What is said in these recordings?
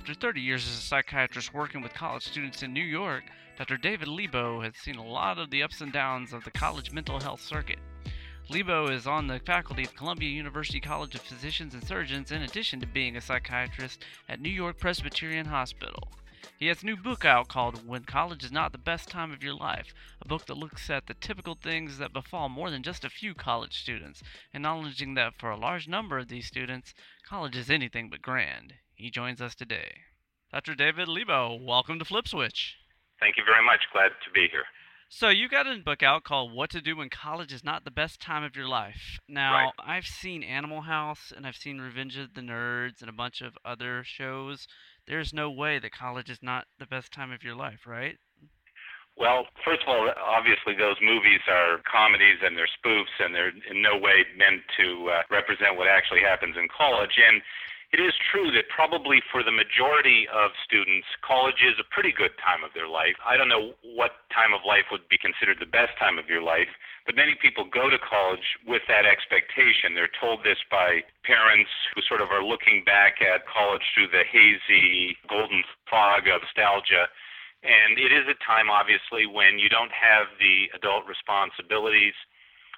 After 30 years as a psychiatrist working with college students in New York, Dr. David Leibow has seen a lot of the ups and downs of the college mental health circuit. Leibow is on the faculty of Columbia University College of Physicians and Surgeons in addition to being a psychiatrist at New York Presbyterian Hospital. He has a new book out called When College is Not the Best Time of Your Life, a book that looks at the typical things that befall more than just a few college students, acknowledging that for a large number of these students, college is anything but grand. He joins us today. Dr. David Leibow, welcome to Flip Switch. Thank you very much. Glad to be here. So you got a book out called "What to Do When College Is Not the Best Time of Your Life." Now, right. I've seen Animal House and I've seen Revenge of the Nerds and a bunch of other shows there's no way that college is not the best time of your life, right? Well, first of all, obviously those movies are comedies and they're spoofs, and they're in no way meant to uh, represent what actually happens in college. And it is true that probably for the majority of students, college is a pretty good time of their life. I don't know what time of life would be considered the best time of your life, but many people go to college with that expectation. They're told this by parents who sort of are looking back at college through the hazy golden fog of nostalgia. And it is a time, obviously, when you don't have the adult responsibilities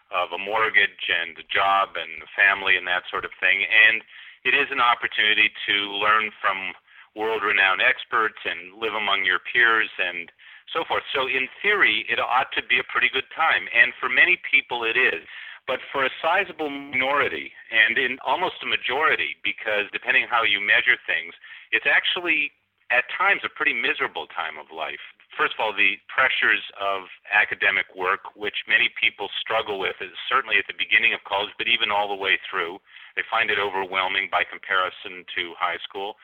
of a mortgage and a job and a family and that sort of thing. And it is an opportunity to learn from world renowned experts and live among your peers and so forth. So, in theory, it ought to be a pretty good time. And for many people, it is. But for a sizable minority, and in almost a majority, because depending how you measure things, it's actually at times a pretty miserable time of life. First of all, the pressures of academic work, which many people struggle with, certainly at the beginning of college, but even all the way through. They find it overwhelming by comparison to high school.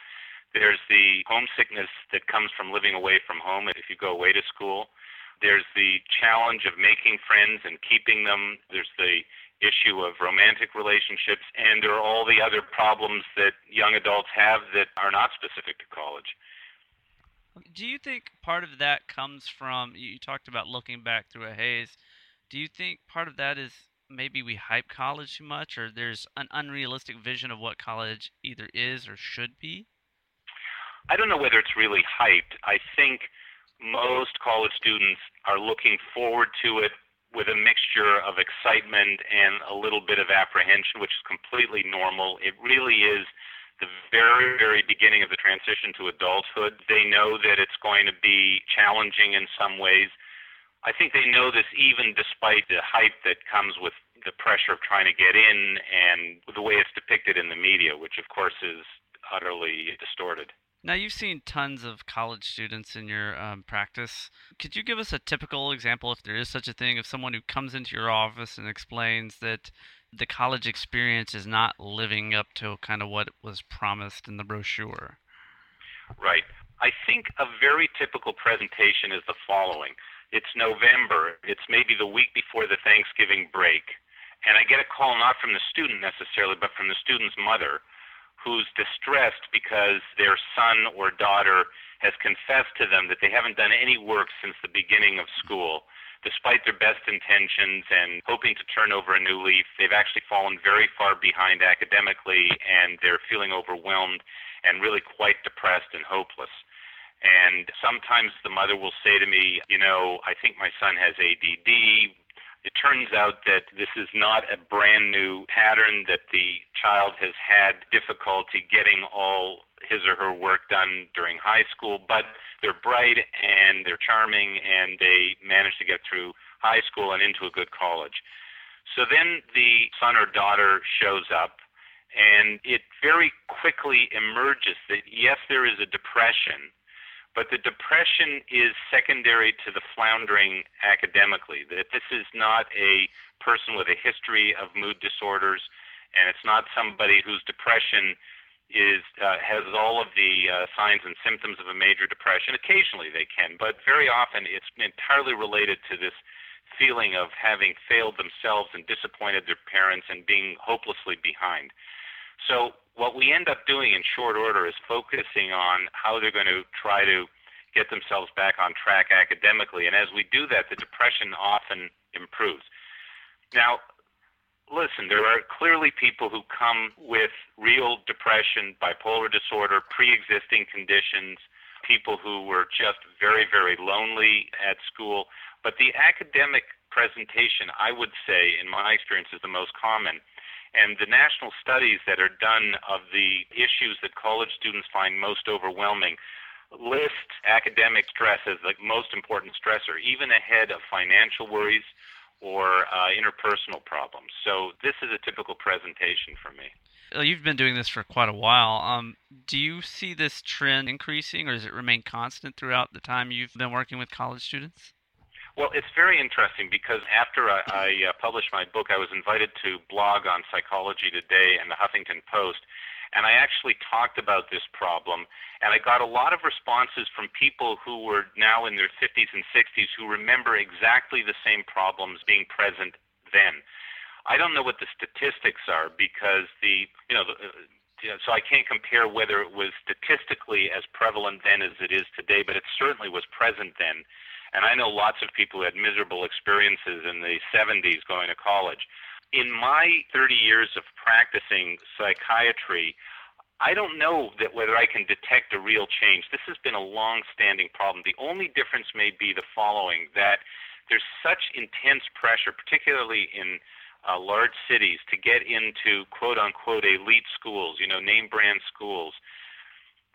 There's the homesickness that comes from living away from home if you go away to school. There's the challenge of making friends and keeping them. There's the issue of romantic relationships, and there are all the other problems that young adults have that are not specific to college. Do you think part of that comes from you talked about looking back through a haze? Do you think part of that is maybe we hype college too much, or there's an unrealistic vision of what college either is or should be? I don't know whether it's really hyped. I think most college students are looking forward to it with a mixture of excitement and a little bit of apprehension, which is completely normal. It really is the very, very beginning of the transition to adulthood. They know that it's going to be challenging in some ways. I think they know this even despite the hype that comes with the pressure of trying to get in and the way it's depicted in the media, which of course is utterly distorted. Now, you've seen tons of college students in your um, practice. Could you give us a typical example, if there is such a thing, of someone who comes into your office and explains that the college experience is not living up to kind of what was promised in the brochure? Right. I think a very typical presentation is the following it's November. It's maybe the week before the Thanksgiving break. And I get a call not from the student necessarily, but from the student's mother who's distressed because their son or daughter has confessed to them that they haven't done any work since the beginning of school. Despite their best intentions and hoping to turn over a new leaf, they've actually fallen very far behind academically and they're feeling overwhelmed and really quite depressed and hopeless. And sometimes the mother will say to me, you know, I think my son has ADD. It turns out that this is not a brand new pattern, that the child has had difficulty getting all his or her work done during high school, but they're bright and they're charming and they manage to get through high school and into a good college. So then the son or daughter shows up, and it very quickly emerges that yes, there is a depression but the depression is secondary to the floundering academically. That this is not a person with a history of mood disorders, and it's not somebody whose depression is uh, has all of the uh, signs and symptoms of a major depression. Occasionally they can, but very often it's entirely related to this feeling of having failed themselves and disappointed their parents and being hopelessly behind. So what we end up doing in short order is focusing on how they're going to try to get themselves back on track academically. And as we do that, the depression often improves. Now, Listen, there are clearly people who come with real depression, bipolar disorder, pre existing conditions, people who were just very, very lonely at school. But the academic presentation, I would say, in my experience, is the most common. And the national studies that are done of the issues that college students find most overwhelming list academic stress as the most important stressor, even ahead of financial worries or uh, interpersonal problems. So this is a typical presentation for me. You've been doing this for quite a while. Um, do you see this trend increasing, or does it remain constant throughout the time you've been working with college students? Well, it's very interesting because after I, I uh, published my book, I was invited to blog on Psychology Today and the Huffington Post, and I actually talked about this problem. And I got a lot of responses from people who were now in their 50s and 60s who remember exactly the same problems being present then. I don't know what the statistics are because the, you know, the, uh, so I can't compare whether it was statistically as prevalent then as it is today, but it certainly was present then. And I know lots of people who had miserable experiences in the 70s going to college in my 30 years of practicing psychiatry, I don't know that whether I can detect a real change. This has been a long-standing problem. The only difference may be the following: that there's such intense pressure, particularly in uh, large cities, to get into quote unquote elite schools, you know, name brand schools,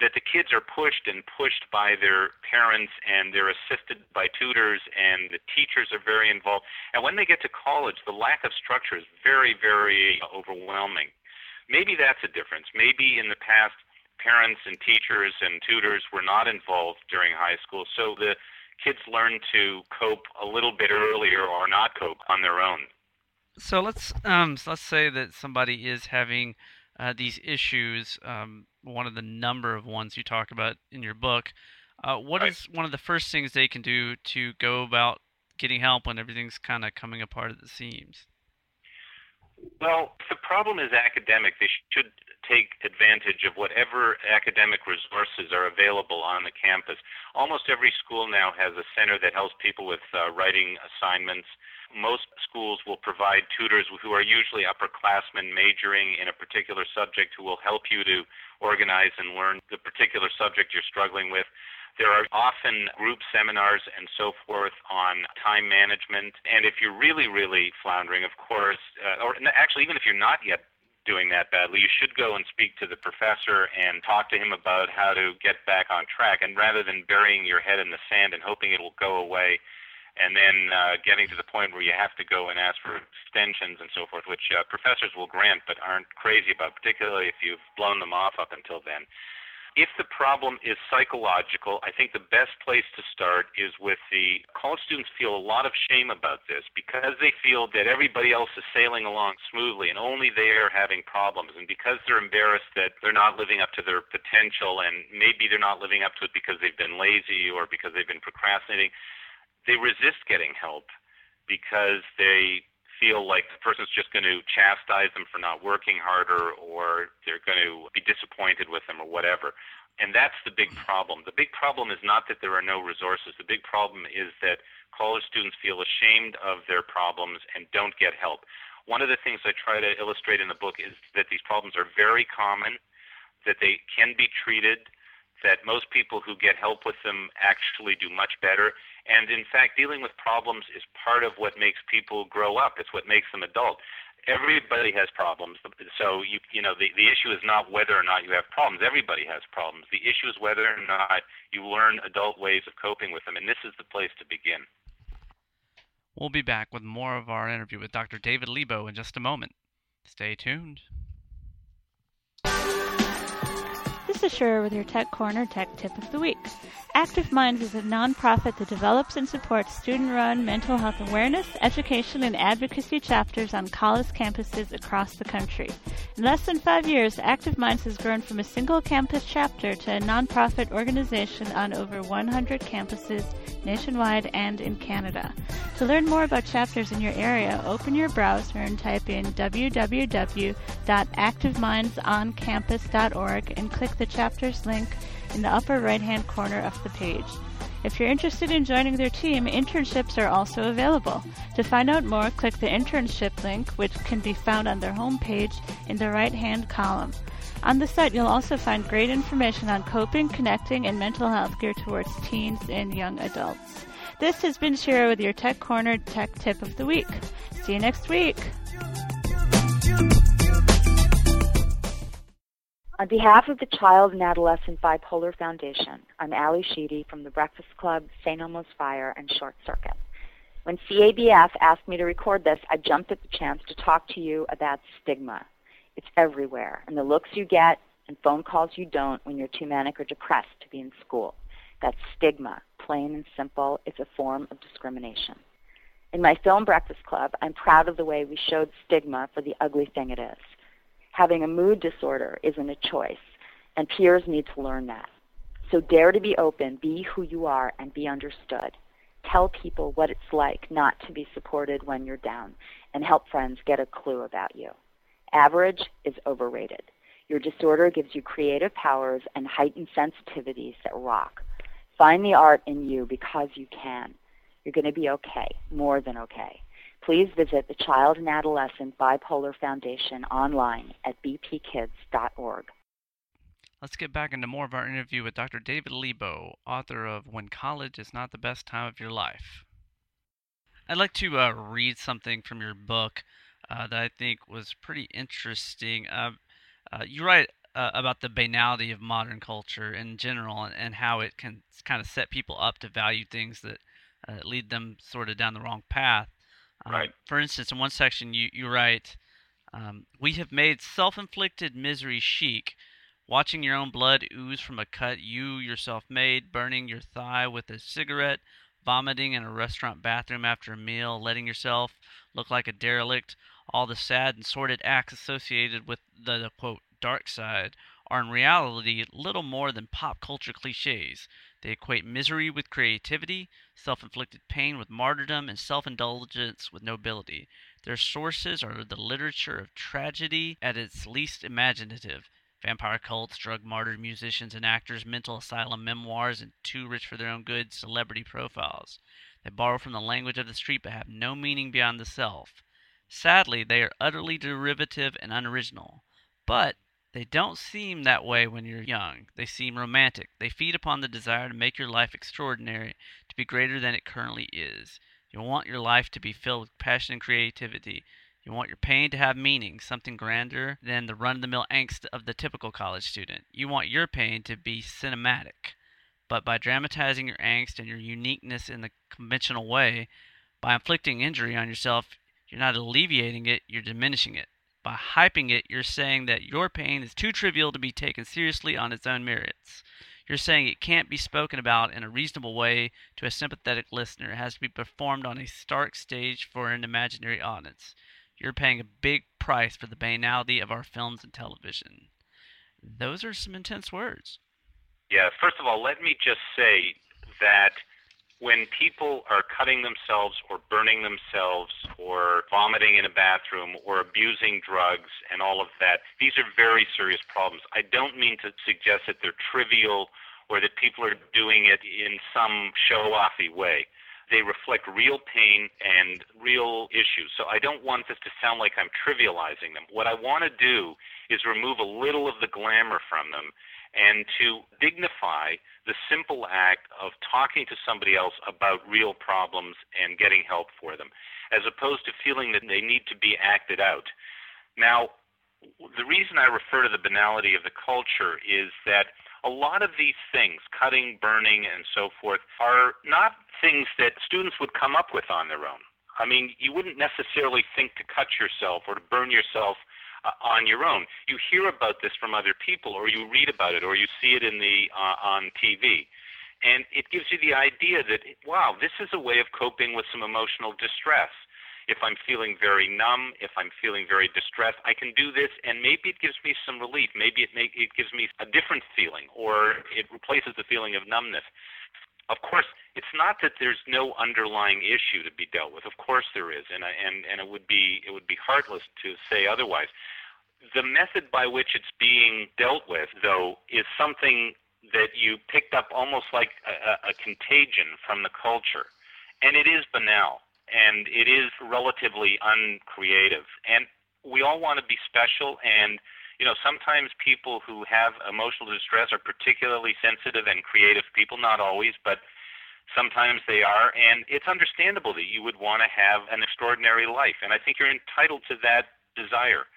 that the kids are pushed and pushed by their parents and they're assisted by tutors and the teachers are very involved. And when they get to college, the lack of structure is very, very overwhelming. Maybe that's a difference. Maybe in the past, parents and teachers and tutors were not involved during high school, so the kids learn to cope a little bit earlier or not cope on their own. So let's um, let's say that somebody is having uh, these issues. Um, one of the number of ones you talk about in your book. Uh, what right. is one of the first things they can do to go about getting help when everything's kind of coming apart at the seams? Well, the problem is academic, they should take advantage of whatever academic resources are available on the campus. Almost every school now has a center that helps people with uh, writing assignments most schools will provide tutors who are usually upperclassmen majoring in a particular subject who will help you to organize and learn the particular subject you're struggling with. There are often group seminars and so forth on time management. And if you're really, really floundering, of course, uh, or actually, even if you're not yet doing that badly, you should go and speak to the professor and talk to him about how to get back on track. And rather than burying your head in the sand and hoping it will go away, and then uh, getting to the point where you have to go and ask for extensions and so forth, which uh, professors will grant but aren't crazy about, particularly if you've blown them off up until then. If the problem is psychological, I think the best place to start is with the college students feel a lot of shame about this because they feel that everybody else is sailing along smoothly and only they are having problems. And because they're embarrassed that they're not living up to their potential and maybe they're not living up to it because they've been lazy or because they've been procrastinating, they resist getting help because they feel like the person's just going to chastise them for not working harder or they're going to be disappointed with them or whatever. And that's the big mm-hmm. problem. The big problem is not that there are no resources. The big problem is that college students feel ashamed of their problems and don't get help. One of the things I try to illustrate in the book is that these problems are very common, that they can be treated, that most people who get help with them actually do much better. And in fact, dealing with problems is part of what makes people grow up. It's what makes them adult. Everybody has problems. So you you know the, the issue is not whether or not you have problems. Everybody has problems. The issue is whether or not you learn adult ways of coping with them. And this is the place to begin. We'll be back with more of our interview with Dr. David Leibow in just a moment. Stay tuned. This is Shura with your Tech Corner Tech Tip of the Week. Active Minds is a nonprofit that develops and supports student-run mental health awareness, education, and advocacy chapters on college campuses across the country. In less than five years, Active Minds has grown from a single campus chapter to a nonprofit organization on over 100 campuses nationwide and in Canada. To learn more about chapters in your area, open your browser and type in www.activemindsoncampusorg and click the chapters link in the upper right hand corner of the page. If you're interested in joining their team, internships are also available. To find out more, click the internship link, which can be found on their homepage in the right hand column. On the site, you'll also find great information on coping, connecting, and mental health geared towards teens and young adults. This has been Shira with your Tech Corner Tech Tip of the Week. See you next week. On behalf of the Child and Adolescent Bipolar Foundation, I'm Ally Sheedy from the Breakfast Club, St. Elmo's Fire, and Short Circuit. When CABF asked me to record this, I jumped at the chance to talk to you about stigma. It's everywhere, and the looks you get and phone calls you don't when you're too manic or depressed to be in school. That's stigma, plain and simple. It's a form of discrimination. In my film Breakfast Club, I'm proud of the way we showed stigma for the ugly thing it is having a mood disorder isn't a choice, and peers need to learn that. So dare to be open, be who you are, and be understood. Tell people what it's like not to be supported when you're down, and help friends get a clue about you. Average is overrated. Your disorder gives you creative powers and heightened sensitivities that rock. Find the art in you because you can. You're going to be okay, more than okay please visit the Child and Adolescent Bipolar Foundation online at bpkids.org. Let's get back into more of our interview with Dr. David Leibow, author of When College is Not the Best Time of Your Life. I'd like to uh, read something from your book uh, that I think was pretty interesting. Uh, uh you write uh, about the banality of modern culture in general and, and, how it can kind of set people up to value things that uh, lead them sort of down the wrong path. Um, right. For instance, in one section, you, you write, um, We have made self inflicted misery chic. Watching your own blood ooze from a cut you yourself made, burning your thigh with a cigarette, vomiting in a restaurant bathroom after a meal, letting yourself look like a derelict, all the sad and sordid acts associated with the, the quote dark side are in reality little more than pop culture cliches. They equate misery with creativity, self inflicted pain with martyrdom, and self indulgence with nobility. Their sources are the literature of tragedy at its least imaginative vampire cults, drug martyred musicians and actors, mental asylum memoirs, and too rich for their own good celebrity profiles. They borrow from the language of the street but have no meaning beyond the self. Sadly, they are utterly derivative and unoriginal. But they don't seem that way when you're young. They seem romantic. They feed upon the desire to make your life extraordinary, to be greater than it currently is. You want your life to be filled with passion and creativity. You want your pain to have meaning, something grander than the run of the mill angst of the typical college student. You want your pain to be cinematic. But by dramatizing your angst and your uniqueness in the conventional way, by inflicting injury on yourself, you're not alleviating it, you're diminishing it. By hyping it, you're saying that your pain is too trivial to be taken seriously on its own merits. You're saying it can't be spoken about in a reasonable way to a sympathetic listener. It has to be performed on a stark stage for an imaginary audience. You're paying a big price for the banality of our films and television. Those are some intense words. Yeah, first of all, let me just say that when people are cutting themselves or burning themselves or vomiting in a bathroom or abusing drugs and all of that, these are very serious problems. I don't mean to suggest that they're trivial or that people are doing it in some show offy way. They reflect real pain and real issues. So I don't want this to sound like I'm trivializing them. What I want to do is remove a little of the glamour from them and to dignify the simple act of talking to somebody else about real problems and getting help for them, as opposed to feeling that they need to be acted out. Now, the reason I refer to the banality of the culture is that a lot of these things, cutting, burning, and so forth, are not things that students would come up with on their own. I mean, you wouldn't necessarily think to cut yourself or to burn yourself on your own. You hear about this from other people, or you read about it, or you see it in the uh, on TV, and it gives you the idea that wow, this is a way of coping with some emotional distress. If I'm feeling very numb, if I'm feeling very distressed, I can do this, and maybe it gives me some relief. Maybe it make, it gives me a different feeling, or it replaces the feeling of numbness. Of course, it's not that there's no underlying issue to be dealt with. Of course there is, and and and it would be it would be heartless to say otherwise. The method by which it's being dealt with, though, is something that you picked up almost like a, a contagion from the culture. And it is banal and it is relatively uncreative. And we all want to be special and you know, sometimes people who have emotional distress are particularly sensitive and creative people, not always, but sometimes they are. And it's understandable that you would want to have an extraordinary life. And I think you're entitled to that desire.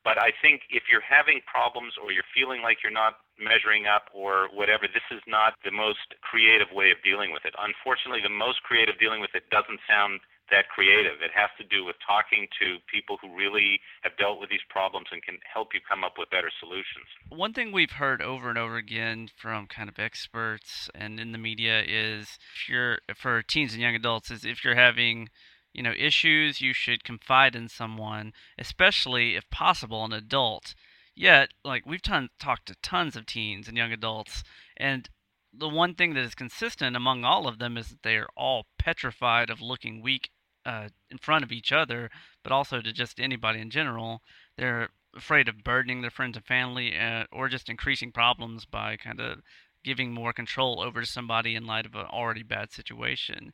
But I think if you're having problems or you're feeling like you're not measuring up or whatever, this is not the most creative way of dealing with it. Unfortunately, the most creative dealing with it doesn't sound that creative. It has to do with talking to people who really have dealt with these problems and can help you come up with better solutions. One thing we've heard over and over again from kind of experts and in the media is if you're for teens and young adults is if you're having you know issues you should confide in someone especially if possible an adult yet like we've ton- talked to tons of teens and young adults and the one thing that is consistent among all of them is that they are all petrified of looking weak uh, in front of each other but also to just anybody in general they're afraid of burdening their friends and family uh, or just increasing problems by kind of giving more control over to somebody in light of an already bad situation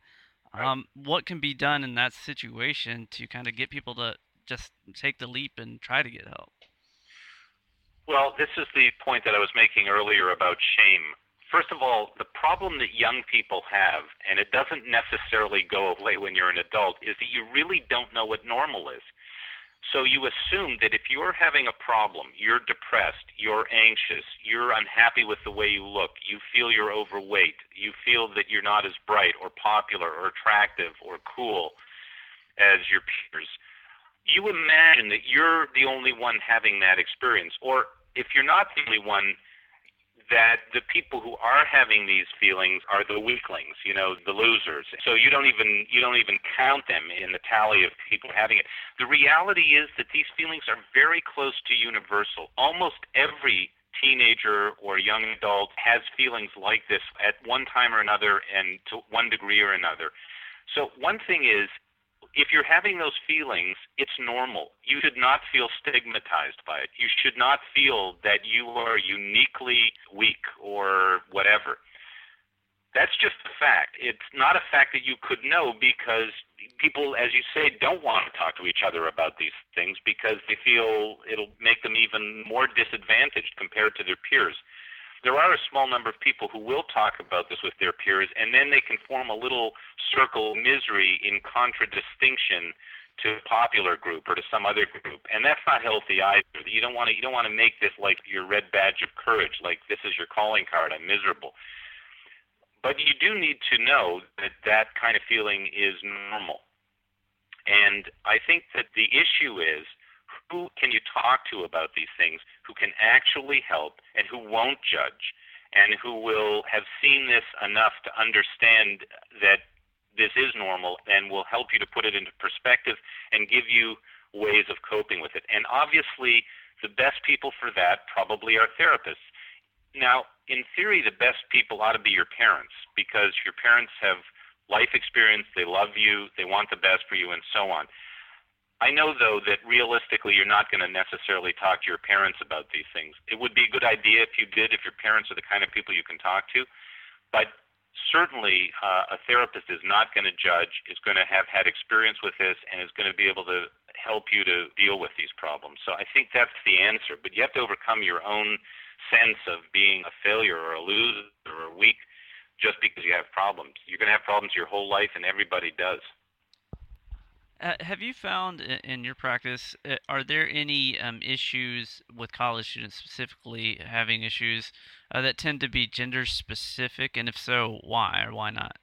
um, what can be done in that situation to kind of get people to just take the leap and try to get help? Well, this is the point that I was making earlier about shame. First of all, the problem that young people have, and it doesn't necessarily go away when you're an adult, is that you really don't know what normal is. So you assume that if you're having a problem, you're depressed, you're anxious, you're unhappy with the way you look, you feel you're overweight, you feel that you're not as bright or popular or attractive or cool as your peers, you imagine that you're the only one having that experience. Or if you're not the only one, that the people who are having these feelings are the weaklings, you know, the losers. So you don't even you don't even count them in the tally of people having it. The reality is that these feelings are very close to universal. Almost every teenager or young adult has feelings like this at one time or another and to one degree or another. So one thing is if you're having those feelings, it's normal. You should not feel stigmatized by it. You should not feel that you are uniquely weak or whatever. That's just a fact. It's not a fact that you could know because people, as you say, don't want to talk to each other about these things because they feel it'll make them even more disadvantaged compared to their peers there are a small number of people who will talk about this with their peers, and then they can form a little circle of misery in contradistinction to a popular group or to some other group, and that's not healthy either. You don't want to you don't want to make this like your red badge of courage, like this is your calling card. I'm miserable. But you do need to know that that kind of feeling is normal. And I think that the issue is who can you talk to about these things who can actually help and who won't judge and who will have seen this enough to understand that this is normal and will help you to put it into perspective and give you ways of coping with it. And obviously, the best people for that probably are therapists. Now, in theory, the best people ought to be your parents because your parents have life experience, they love you, they want the best for you, and so on. I know, though, that realistically you're not going to necessarily talk to your parents about these things. It would be a good idea if you did, if your parents are the kind of people you can talk to. But certainly, uh, a therapist is not going to judge, is going to have had experience with this, and is going to be able to help you to deal with these problems. So I think that's the answer. But you have to overcome your own sense of being a failure or a loser or weak just because you have problems. You're going to have problems your whole life, and everybody does. Uh, have you found in your practice, uh, are there any um, issues with college students specifically having issues uh, that tend to be gender specific? And if so, why or why not?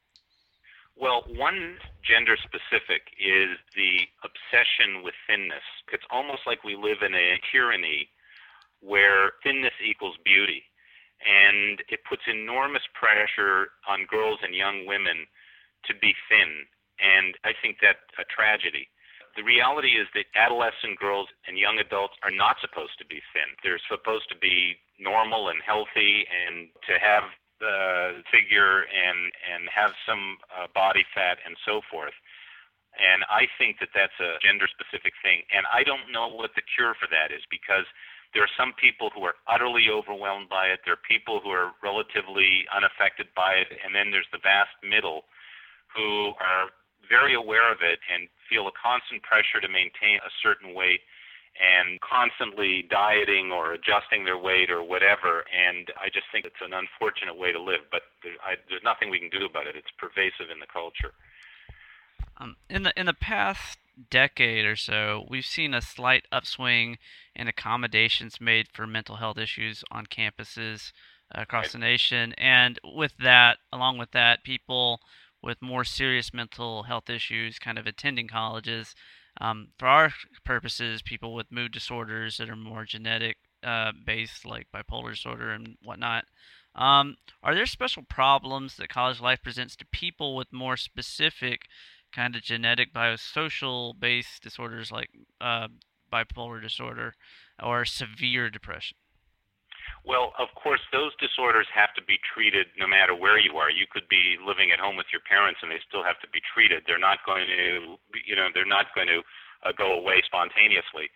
Well, one gender specific is the obsession with thinness. It's almost like we live in a tyranny where thinness equals beauty. And it puts enormous pressure on girls and young women to be thin and I think that's a tragedy. The reality is that adolescent girls and young adults are not supposed to be thin. They're supposed to be normal and healthy and to have the figure and and have some uh, body fat and so forth. And I think that that's a gender specific thing. And I don't know what the cure for that is because There are some people who are utterly overwhelmed by it. There are people who are relatively unaffected by it. And then there's the vast middle who are very aware of it and feel a constant pressure to maintain a certain weight and constantly dieting or adjusting their weight or whatever. And I just think it's an unfortunate way to live, but there, I, there's nothing we can do about it. It's pervasive in the culture. Um, in the in the past decade or so, we've seen a slight upswing in accommodations made for mental health issues on campuses across right. the nation, and with that, along with that, people with more serious mental health issues kind of attending colleges. Um, for our purposes, people with mood disorders that are more genetic uh, based, like bipolar disorder and whatnot. Um, are there special problems that college life presents to people with more specific kind of genetic biosocial based disorders like uh, bipolar disorder or severe depression? Well, of course, those disorders have to be treated no matter where you are. You could be living at home with your parents, and they still have to be treated. They're not going to, you know, they're not going to uh, go away spontaneously.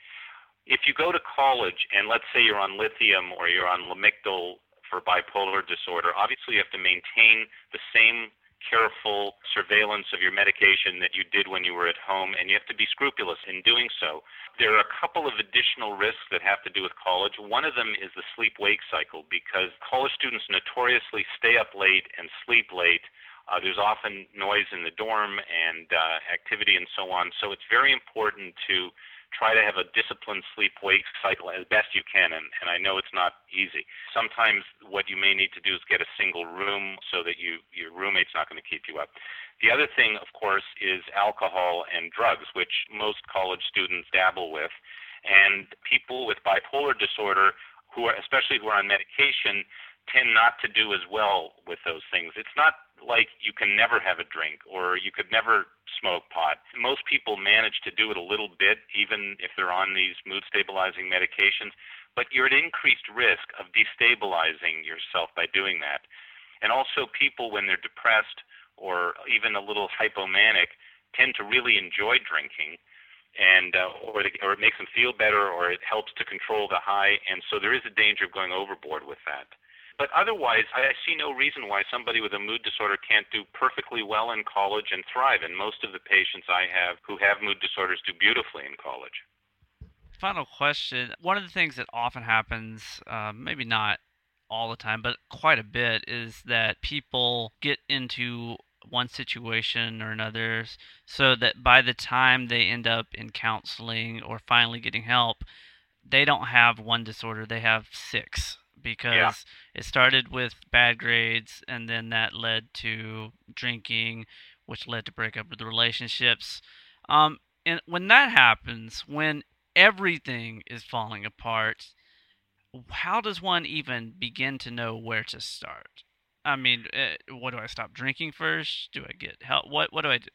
If you go to college, and let's say you're on lithium or you're on Lamictal for bipolar disorder, obviously you have to maintain the same careful surveillance of your medication that you did when you were at home, and you have to be scrupulous in doing so. There are a couple of additional risks that have to do with college. One of them is the sleep wake cycle because college students notoriously stay up late and sleep late. Uh, there's often noise in the dorm and uh, activity and so on. So it's very important to try to have a disciplined sleep wake cycle as best you can and, and I know it's not easy. Sometimes what you may need to do is get a single room so that you your roommate's not going to keep you up. The other thing of course is alcohol and drugs which most college students dabble with and people with bipolar disorder who are especially who are on medication tend not to do as well with those things. It's not like you can never have a drink or you could never smoke pot. Most people manage to do it a little bit, even if they're on these mood stabilizing medications, but you're at increased risk of destabilizing yourself by doing that. And also, people, when they're depressed or even a little hypomanic, tend to really enjoy drinking. And uh, or, it, or it makes them feel better, or it helps to control the high, and so there is a danger of going overboard with that. But otherwise, I see no reason why somebody with a mood disorder can't do perfectly well in college and thrive. And most of the patients I have who have mood disorders do beautifully in college. Final question. One of the things that often happens, uh, maybe not all the time, but quite a bit, is that people get into one situation or another so that by the time they end up in counseling or finally getting help, they don't have one disorder, they have six because yeah. it started with bad grades and then that led to drinking, which led to breakup of the relationships. Um, and when that happens, when everything is falling apart, how does one even begin to know where to start? I mean, uh, what do I stop drinking first? Do I get help? What what do I do?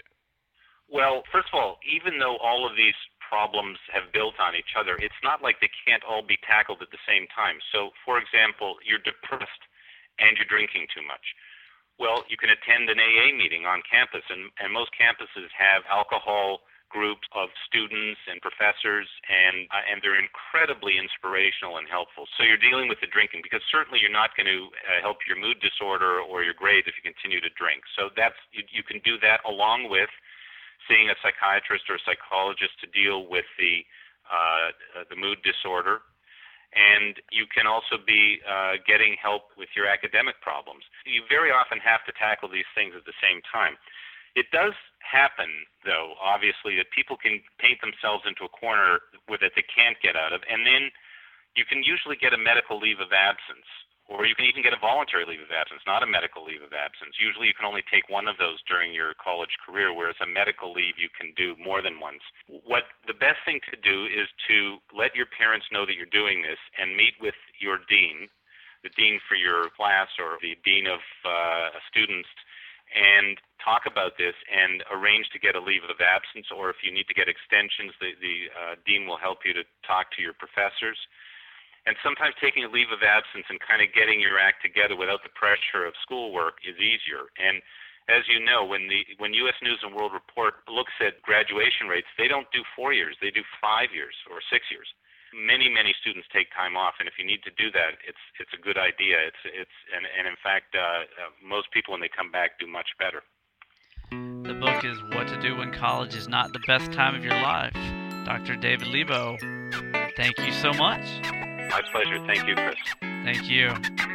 Well, first of all, even though all of these problems have built on each other. It's not like they can't all be tackled at the same time. So, for example, you're depressed and you're drinking too much. Well, you can attend an AA meeting on campus, and, and most campuses have alcohol groups of students and professors, and uh, and they're incredibly inspirational and helpful. So you're dealing with the drinking because certainly you're not going to uh, help your mood disorder or your grades if you continue to drink. So that's you, you can do that along with seeing a psychiatrist or a psychologist to deal with the uh, the mood disorder, and you can also be uh, getting help with your academic problems. You very often have to tackle these things at the same time. It does happen, though, obviously, that people can paint themselves into a corner that they can't get out of, and then you can usually get a medical leave of absence or you can even get a voluntary leave of absence, not a medical leave of absence. Usually you can only take one of those during your college career, whereas a medical leave you can do more than once. What the best thing to do is to let your parents know that you're doing this and meet with your dean, the dean for your class or the dean of uh, students, and talk about this and arrange to get a leave of absence, or if you need to get extensions, the, the uh, dean will help you to talk to your professors and sometimes taking a leave of absence and kind of getting your act together without the pressure of schoolwork is easier. And as you know, when the when U.S. News and World Report looks at graduation rates, they don't do four years; they do five years or six years. many many students take time off, and if you need to do that, it's it's a good idea. It's it's and and in fact, uh, uh, most people when they come back do much better. The book is What to Do When College is Not the Best Time of Your Life. Dr. David Leibow, thank you so much. My pleasure. Thank you, Chris. Thank you.